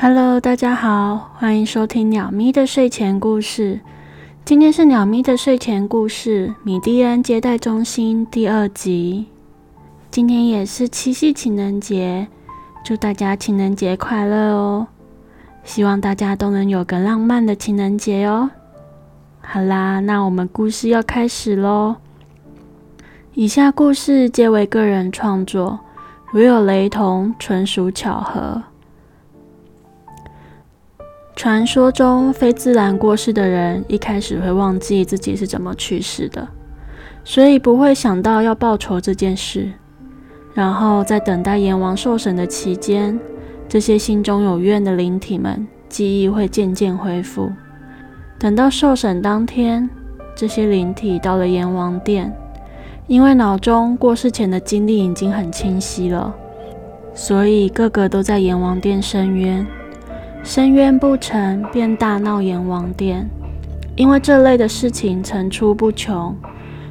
Hello，大家好，欢迎收听鸟咪的睡前故事。今天是鸟咪的睡前故事《米蒂安接待中心》第二集。今天也是七夕情人节，祝大家情人节快乐哦！希望大家都能有个浪漫的情人节哦。好啦，那我们故事要开始喽。以下故事皆为个人创作，如有雷同，纯属巧合。传说中，非自然过世的人一开始会忘记自己是怎么去世的，所以不会想到要报仇这件事。然后在等待阎王受审的期间，这些心中有怨的灵体们记忆会渐渐恢复。等到受审当天，这些灵体到了阎王殿，因为脑中过世前的经历已经很清晰了，所以个个都在阎王殿申冤。申冤不成，便大闹阎王殿。因为这类的事情层出不穷，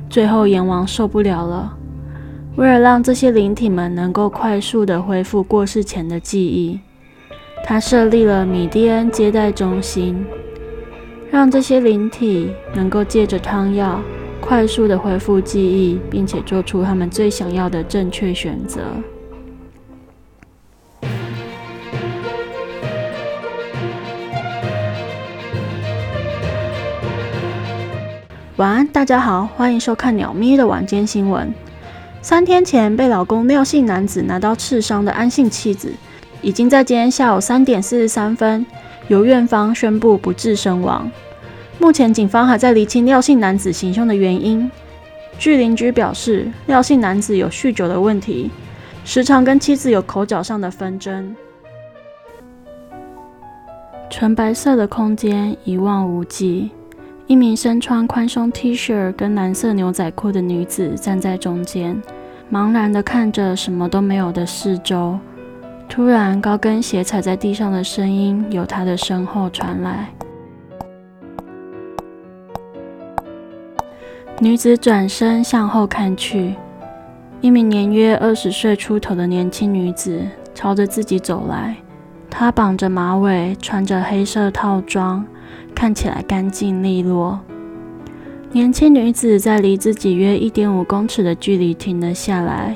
最后阎王受不了了。为了让这些灵体们能够快速的恢复过世前的记忆，他设立了米蒂恩接待中心，让这些灵体能够借着汤药快速的恢复记忆，并且做出他们最想要的正确选择。晚安，大家好，欢迎收看鸟咪的晚间新闻。三天前被老公廖姓男子拿刀刺伤的安姓妻子，已经在今天下午三点四十三分由院方宣布不治身亡。目前警方还在厘清廖姓男子行凶的原因。据邻居表示，廖姓男子有酗酒的问题，时常跟妻子有口角上的纷争。纯白色的空间一望无际。一名身穿宽松 T 恤跟蓝色牛仔裤的女子站在中间，茫然地看着什么都没有的四周。突然，高跟鞋踩在地上的声音由她的身后传来。女子转身向后看去，一名年约二十岁出头的年轻女子朝着自己走来。她绑着马尾，穿着黑色套装。看起来干净利落。年轻女子在离自己约一点五公尺的距离停了下来，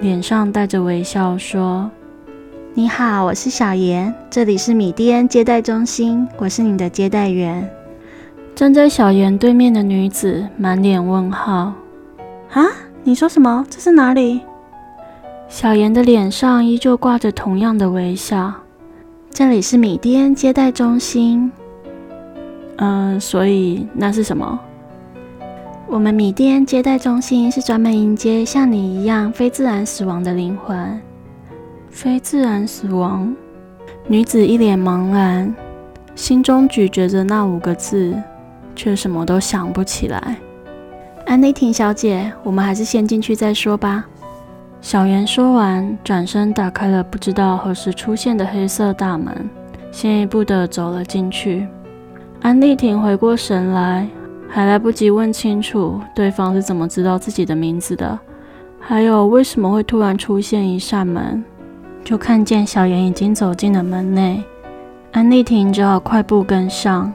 脸上带着微笑说：“你好，我是小妍，这里是米蒂恩接待中心，我是你的接待员。”站在小妍对面的女子满脸问号：“啊，你说什么？这是哪里？”小妍的脸上依旧挂着同样的微笑：“这里是米蒂恩接待中心。”嗯，所以那是什么？我们米店接待中心是专门迎接像你一样非自然死亡的灵魂。非自然死亡？女子一脸茫然，心中咀嚼着那五个字，却什么都想不起来。安妮婷小姐，我们还是先进去再说吧。小圆说完，转身打开了不知道何时出现的黑色大门，先一步的走了进去。安丽婷回过神来，还来不及问清楚对方是怎么知道自己的名字的，还有为什么会突然出现一扇门，就看见小妍已经走进了门内。安丽婷只好快步跟上。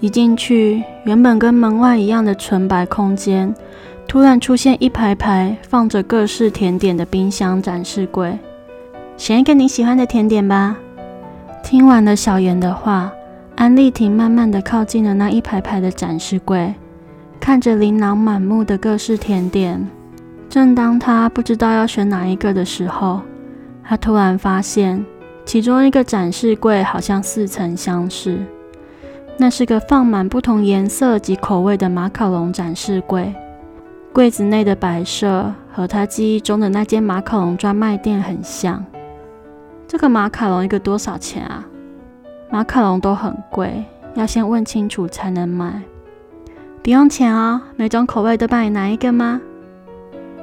一进去，原本跟门外一样的纯白空间，突然出现一排排放着各式甜点的冰箱展示柜。选一个你喜欢的甜点吧。听完了小妍的话。安丽婷慢慢的靠近了那一排排的展示柜，看着琳琅满目的各式甜点。正当她不知道要选哪一个的时候，她突然发现其中一个展示柜好像似曾相识。那是个放满不同颜色及口味的马卡龙展示柜，柜子内的摆设和她记忆中的那间马卡龙专卖店很像。这个马卡龙一个多少钱啊？马卡龙都很贵，要先问清楚才能买。不用钱哦，每种口味都帮你拿一个吗？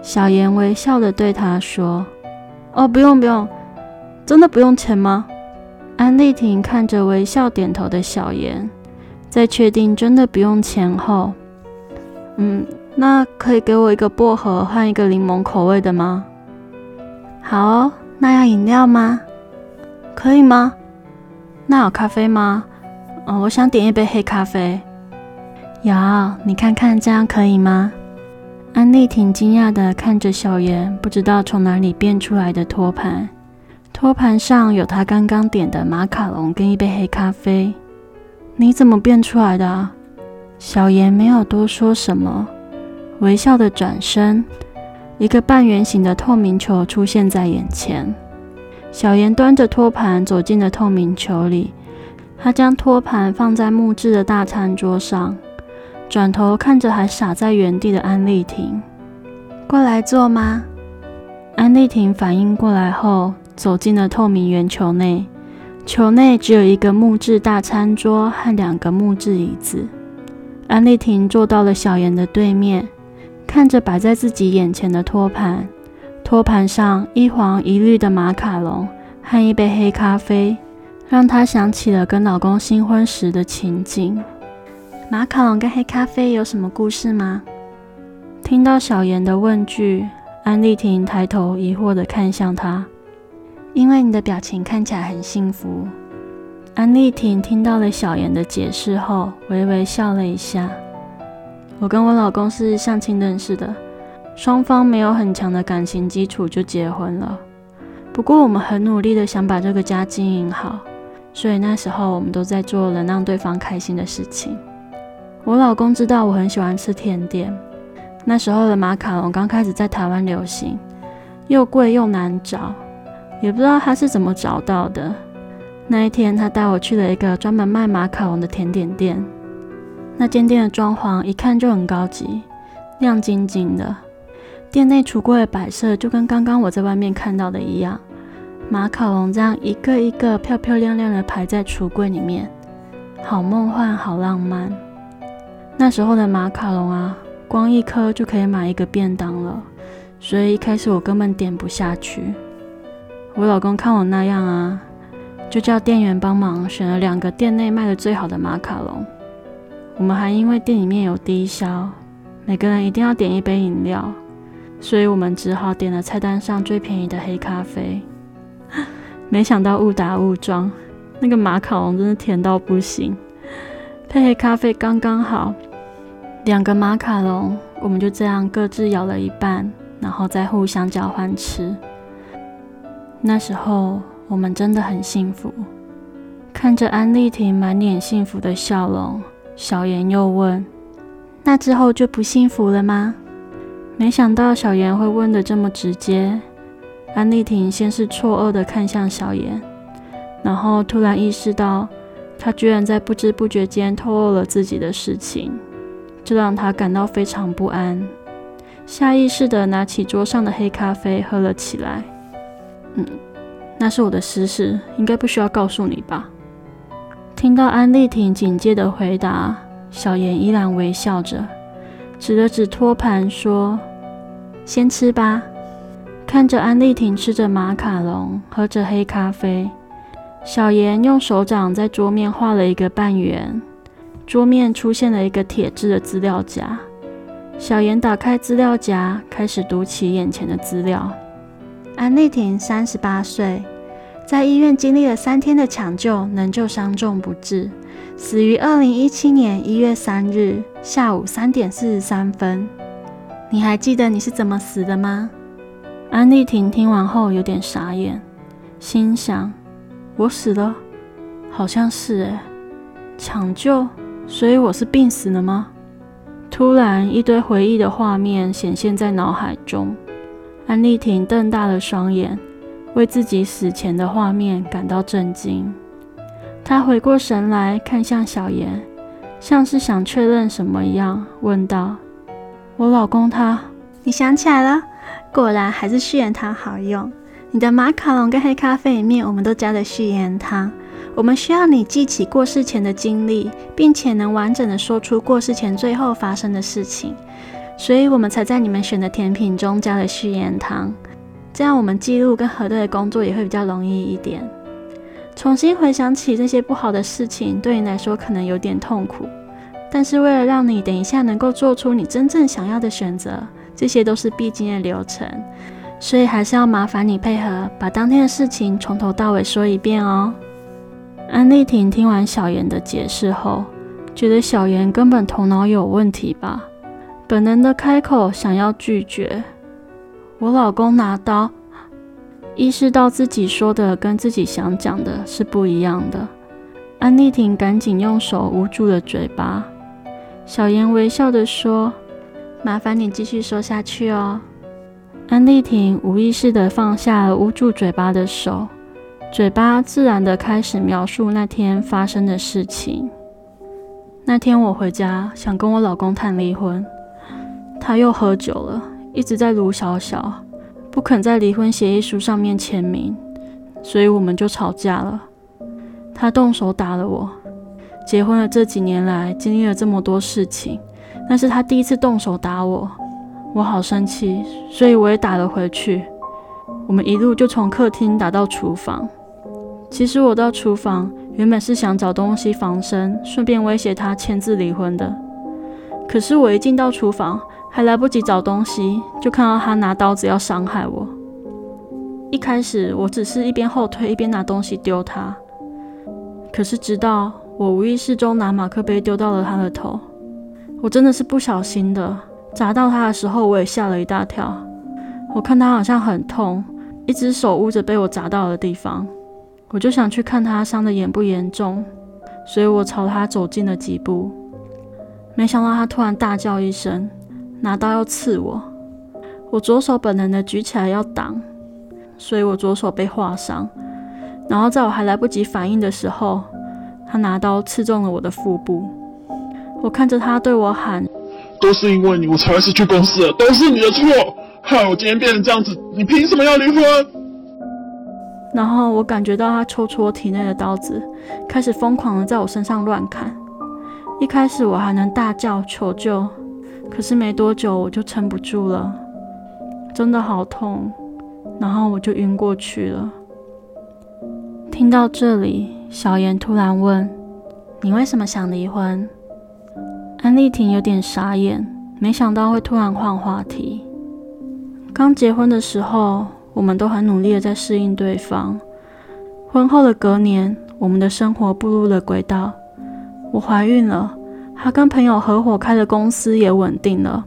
小妍微笑的对他说：“哦，不用不用，真的不用钱吗？”安丽婷看着微笑点头的小妍，在确定真的不用钱后，嗯，那可以给我一个薄荷换一个柠檬口味的吗？好哦，那要饮料吗？可以吗？那有咖啡吗？嗯，我想点一杯黑咖啡。有，你看看这样可以吗？安丽挺惊讶的看着小妍，不知道从哪里变出来的托盘，托盘上有她刚刚点的马卡龙跟一杯黑咖啡。你怎么变出来的啊？小妍没有多说什么，微笑的转身，一个半圆形的透明球出现在眼前。小妍端着托盘走进了透明球里，她将托盘放在木质的大餐桌上，转头看着还傻在原地的安丽婷：“过来坐吗？”安丽婷反应过来后，走进了透明圆球内，球内只有一个木质大餐桌和两个木质椅子。安丽婷坐到了小妍的对面，看着摆在自己眼前的托盘。托盘上一黄一绿的马卡龙和一杯黑咖啡，让她想起了跟老公新婚时的情景。马卡龙跟黑咖啡有什么故事吗？听到小妍的问句，安丽婷抬头疑惑地看向他，因为你的表情看起来很幸福。安丽婷听到了小妍的解释后，微微笑了一下。我跟我老公是相亲认识的。双方没有很强的感情基础就结婚了，不过我们很努力的想把这个家经营好，所以那时候我们都在做能让对方开心的事情。我老公知道我很喜欢吃甜点，那时候的马卡龙刚开始在台湾流行，又贵又难找，也不知道他是怎么找到的。那一天他带我去了一个专门卖马卡龙的甜点店，那间店的装潢一看就很高级，亮晶晶的。店内橱柜的摆设就跟刚刚我在外面看到的一样，马卡龙这样一个一个漂漂亮亮的排在橱柜里面，好梦幻，好浪漫。那时候的马卡龙啊，光一颗就可以买一个便当了，所以一开始我根本点不下去。我老公看我那样啊，就叫店员帮忙选了两个店内卖的最好的马卡龙。我们还因为店里面有低消，每个人一定要点一杯饮料。所以我们只好点了菜单上最便宜的黑咖啡。没想到误打误撞，那个马卡龙真的甜到不行，配黑咖啡刚刚好。两个马卡龙，我们就这样各自咬了一半，然后再互相交换吃。那时候我们真的很幸福。看着安丽婷满脸幸福的笑容，小妍又问：“那之后就不幸福了吗？”没想到小妍会问的这么直接。安丽婷先是错愕的看向小妍，然后突然意识到，她居然在不知不觉间透露了自己的事情，这让她感到非常不安。下意识的拿起桌上的黑咖啡喝了起来。嗯，那是我的私事，应该不需要告诉你吧？听到安丽婷警戒的回答，小妍依然微笑着。指了指托盘说：“先吃吧。”看着安丽婷吃着马卡龙，喝着黑咖啡，小妍用手掌在桌面画了一个半圆，桌面出现了一个铁质的资料夹。小妍打开资料夹，开始读起眼前的资料。安丽婷三十八岁，在医院经历了三天的抢救，能救伤重不治。死于二零一七年一月三日下午三点四十三分。你还记得你是怎么死的吗？安丽婷听完后有点傻眼，心想：我死了？好像是诶，抢救，所以我是病死了吗？突然，一堆回忆的画面显现在脑海中。安丽婷瞪大了双眼，为自己死前的画面感到震惊。他回过神来看向小妍，像是想确认什么一样，问道：“我老公他，你想起来了？果然还是续盐汤好用。你的马卡龙跟黑咖啡里面，我们都加了续盐汤。我们需要你记起过世前的经历，并且能完整的说出过世前最后发生的事情，所以我们才在你们选的甜品中加了续盐汤。这样我们记录跟核对的工作也会比较容易一点。”重新回想起这些不好的事情，对你来说可能有点痛苦，但是为了让你等一下能够做出你真正想要的选择，这些都是必经的流程，所以还是要麻烦你配合，把当天的事情从头到尾说一遍哦。安丽婷听完小妍的解释后，觉得小妍根本头脑有问题吧，本能的开口想要拒绝。我老公拿刀，意识到自己说的跟自己想讲的是不一样的。安丽婷赶紧用手捂住了嘴巴。小妍微笑的说：“麻烦你继续说下去哦。”安丽婷无意识的放下了捂住嘴巴的手，嘴巴自然的开始描述那天发生的事情。那天我回家想跟我老公谈离婚，他又喝酒了，一直在卢小小，不肯在离婚协议书上面签名，所以我们就吵架了。他动手打了我。结婚了这几年来，经历了这么多事情，那是他第一次动手打我，我好生气，所以我也打了回去。我们一路就从客厅打到厨房。其实我到厨房原本是想找东西防身，顺便威胁他签字离婚的。可是我一进到厨房，还来不及找东西，就看到他拿刀子要伤害我。一开始我只是一边后退一边拿东西丢他，可是直到。我无意识中拿马克杯丢到了他的头，我真的是不小心的，砸到他的时候我也吓了一大跳。我看他好像很痛，一只手捂着被我砸到的地方，我就想去看他伤的严不严重，所以我朝他走近了几步，没想到他突然大叫一声，拿刀要刺我，我左手本能的举起来要挡，所以我左手被划伤，然后在我还来不及反应的时候。他拿刀刺中了我的腹部，我看着他对我喊：“都是因为你，我才会失去公司的，都是你的错，害我今天变成这样子。你凭什么要离婚？”然后我感觉到他抽出我体内的刀子，开始疯狂的在我身上乱砍。一开始我还能大叫求救，可是没多久我就撑不住了，真的好痛，然后我就晕过去了。听到这里。小妍突然问：“你为什么想离婚？”安丽婷有点傻眼，没想到会突然换话题。刚结婚的时候，我们都很努力的在适应对方。婚后的隔年，我们的生活步入了轨道。我怀孕了，他跟朋友合伙开的公司也稳定了。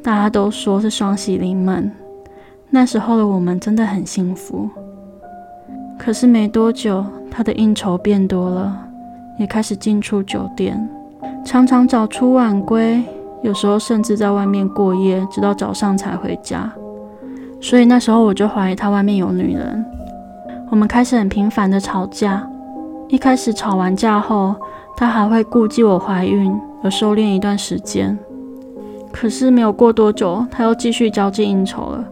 大家都说是双喜临门。那时候的我们真的很幸福。可是没多久，他的应酬变多了，也开始进出酒店，常常早出晚归，有时候甚至在外面过夜，直到早上才回家。所以那时候我就怀疑他外面有女人。我们开始很频繁的吵架。一开始吵完架后，他还会顾忌我怀孕而收敛一段时间。可是没有过多久，他又继续交际应酬了，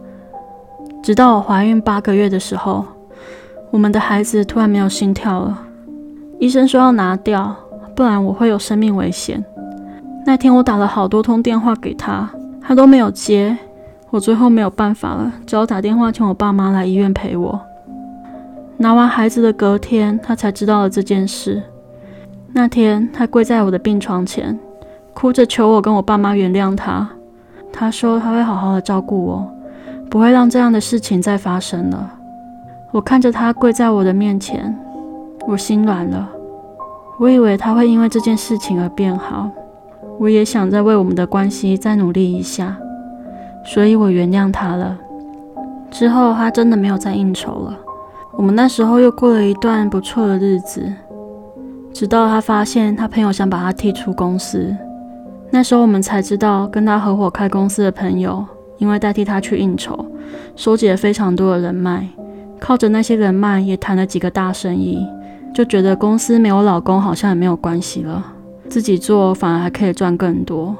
直到我怀孕八个月的时候。我们的孩子突然没有心跳了，医生说要拿掉，不然我会有生命危险。那天我打了好多通电话给他，他都没有接。我最后没有办法了，只好打电话请我爸妈来医院陪我。拿完孩子的隔天，他才知道了这件事。那天他跪在我的病床前，哭着求我跟我爸妈原谅他。他说他会好好的照顾我，不会让这样的事情再发生了。我看着他跪在我的面前，我心软了。我以为他会因为这件事情而变好，我也想再为我们的关系再努力一下，所以我原谅他了。之后他真的没有再应酬了。我们那时候又过了一段不错的日子，直到他发现他朋友想把他踢出公司，那时候我们才知道，跟他合伙开公司的朋友因为代替他去应酬，收集了非常多的人脉。靠着那些人脉，也谈了几个大生意，就觉得公司没有老公好像也没有关系了，自己做反而还可以赚更多。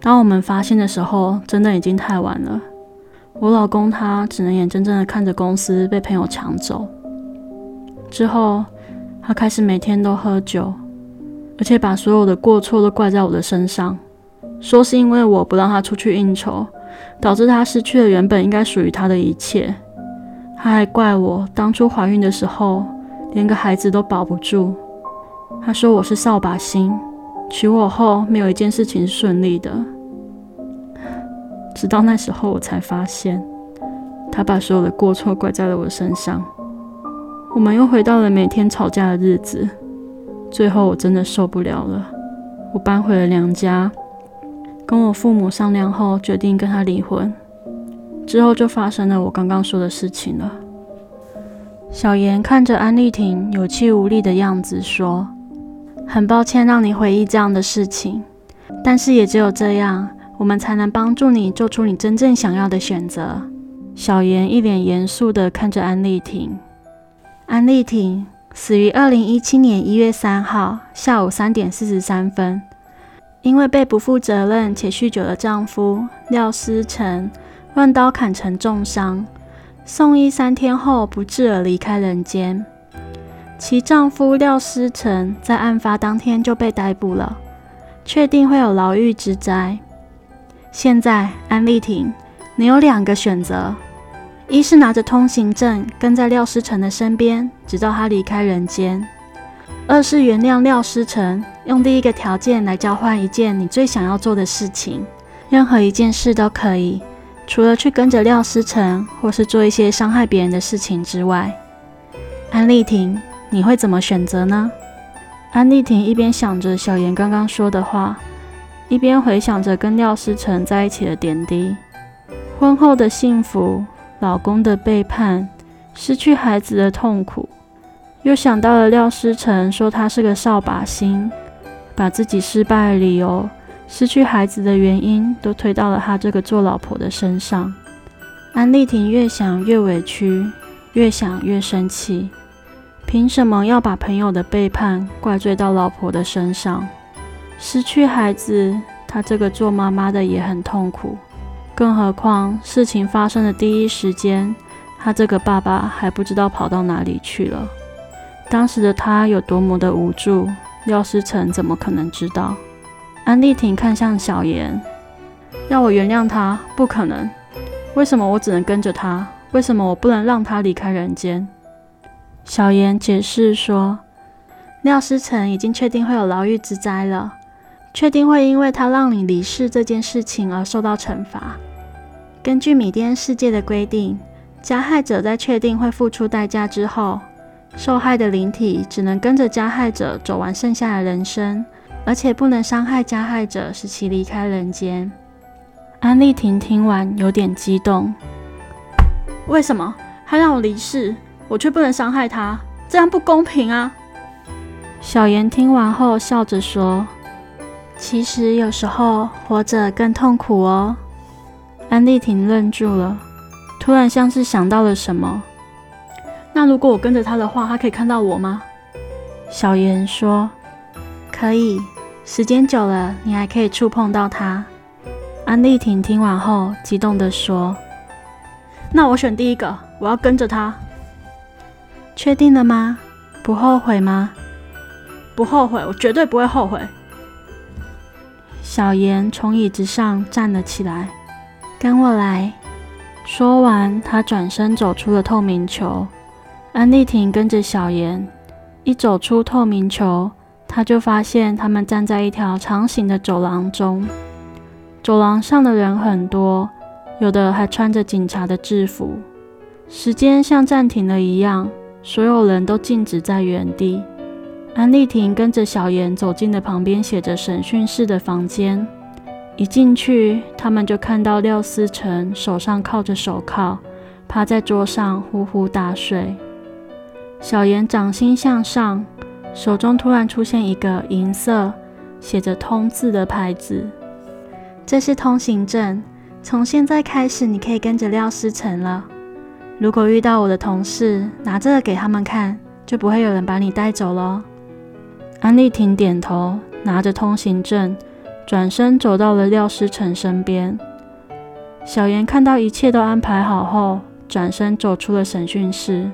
当我们发现的时候，真的已经太晚了。我老公他只能眼睁睁的看着公司被朋友抢走。之后，他开始每天都喝酒，而且把所有的过错都怪在我的身上，说是因为我不让他出去应酬，导致他失去了原本应该属于他的一切。他还怪我当初怀孕的时候连个孩子都保不住。他说我是扫把星，娶我后没有一件事情是顺利的。直到那时候我才发现，他把所有的过错怪在了我身上。我们又回到了每天吵架的日子。最后我真的受不了了，我搬回了娘家，跟我父母商量后，决定跟他离婚。之后就发生了我刚刚说的事情了。小妍看着安丽婷有气无力的样子，说：“很抱歉让你回忆这样的事情，但是也只有这样，我们才能帮助你做出你真正想要的选择。”小妍一脸严肃地看着安丽婷。安丽婷死于二零一七年一月三号下午三点四十三分，因为被不负责任且酗酒的丈夫廖思成。乱刀砍成重伤，送医三天后不治而离开人间。其丈夫廖思成在案发当天就被逮捕了，确定会有牢狱之灾。现在安丽婷，你有两个选择：一是拿着通行证跟在廖思成的身边，直到他离开人间；二是原谅廖思成，用第一个条件来交换一件你最想要做的事情，任何一件事都可以。除了去跟着廖思成，或是做一些伤害别人的事情之外，安丽婷，你会怎么选择呢？安丽婷一边想着小妍刚刚说的话，一边回想着跟廖思成在一起的点滴：婚后的幸福、老公的背叛、失去孩子的痛苦，又想到了廖思成说他是个扫把星，把自己失败的理由。失去孩子的原因都推到了她这个做老婆的身上。安丽婷越想越委屈，越想越生气。凭什么要把朋友的背叛怪罪到老婆的身上？失去孩子，她这个做妈妈的也很痛苦。更何况事情发生的第一时间，他这个爸爸还不知道跑到哪里去了。当时的他有多么的无助，廖思成怎么可能知道？安丽婷看向小妍，要我原谅他？不可能！为什么我只能跟着他？为什么我不能让他离开人间？小妍解释说，廖思成已经确定会有牢狱之灾了，确定会因为他让你离世这件事情而受到惩罚。根据米甸世界的规定，加害者在确定会付出代价之后，受害的灵体只能跟着加害者走完剩下的人生。而且不能伤害加害者，使其离开人间。安丽婷听完有点激动。为什么他让我离世，我却不能伤害他？这样不公平啊！小妍听完后笑着说：“其实有时候活着更痛苦哦。”安丽婷愣住了，突然像是想到了什么。那如果我跟着他的话，他可以看到我吗？小妍说：“可以。”时间久了，你还可以触碰到他。安丽婷听完后，激动地说：“那我选第一个，我要跟着他。确定了吗？不后悔吗？不后悔，我绝对不会后悔。”小妍从椅子上站了起来，跟我来。说完，她转身走出了透明球。安丽婷跟着小妍，一走出透明球。他就发现他们站在一条长形的走廊中，走廊上的人很多，有的还穿着警察的制服。时间像暂停了一样，所有人都静止在原地。安丽婷跟着小妍走进了旁边写着审讯室的房间。一进去，他们就看到廖思成手上铐着手铐，趴在桌上呼呼大睡。小妍掌心向上。手中突然出现一个银色写着“通”字的牌子，这是通行证。从现在开始，你可以跟着廖思成了。如果遇到我的同事，拿这个给他们看，就不会有人把你带走了。安丽婷点头，拿着通行证，转身走到了廖思成身边。小妍看到一切都安排好后，转身走出了审讯室。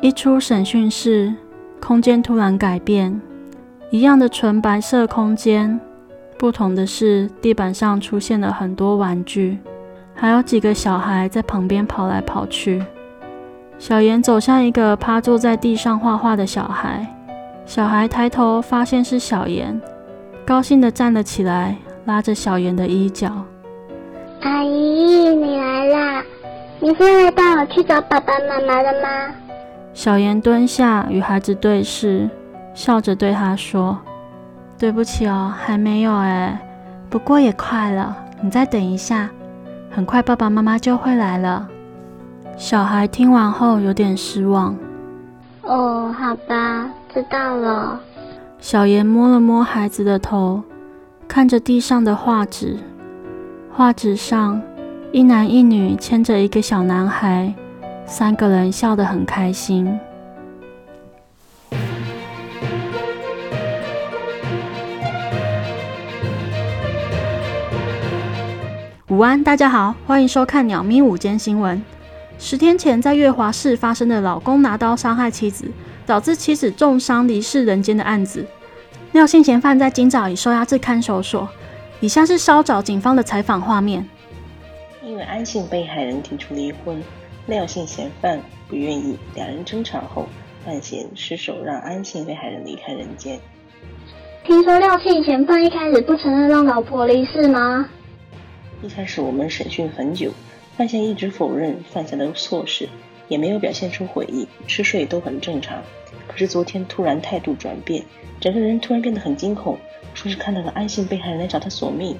一出审讯室。空间突然改变，一样的纯白色空间，不同的是地板上出现了很多玩具，还有几个小孩在旁边跑来跑去。小妍走向一个趴坐在地上画画的小孩，小孩抬头发现是小妍，高兴地站了起来，拉着小妍的衣角：“阿姨，你来啦！你是来带我去找爸爸妈妈的吗？”小妍蹲下与孩子对视，笑着对他说：“对不起哦，还没有哎，不过也快了，你再等一下，很快爸爸妈妈就会来了。”小孩听完后有点失望。哦，好吧，知道了。小妍摸了摸孩子的头，看着地上的画纸，画纸上一男一女牵着一个小男孩，三个人笑得很开心。午安，大家好，欢迎收看鸟咪午间新闻。十天前，在月华市发生的老公拿刀伤害妻子，导致妻子重伤离世人间的案子，廖姓嫌犯在今早已收押至看守所。以下是稍早警方的采访画面。因为安姓被害人提出离婚，廖姓嫌犯不愿意，两人争吵后，范闲失手让安姓被害人离开人间。听说廖姓嫌犯一开始不承认让老婆离世吗？一开始我们审讯很久。范闲一直否认犯下的错事，也没有表现出悔意，吃睡都很正常。可是昨天突然态度转变，整个人突然变得很惊恐，说是看到了安姓被害人来找他索命。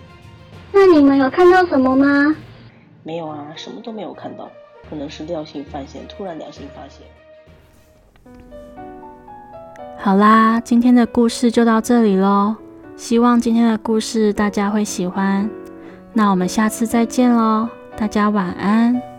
那你们有看到什么吗？没有啊，什么都没有看到。可能是廖性犯险突然良心发现。好啦，今天的故事就到这里喽。希望今天的故事大家会喜欢。那我们下次再见喽。大家晚安。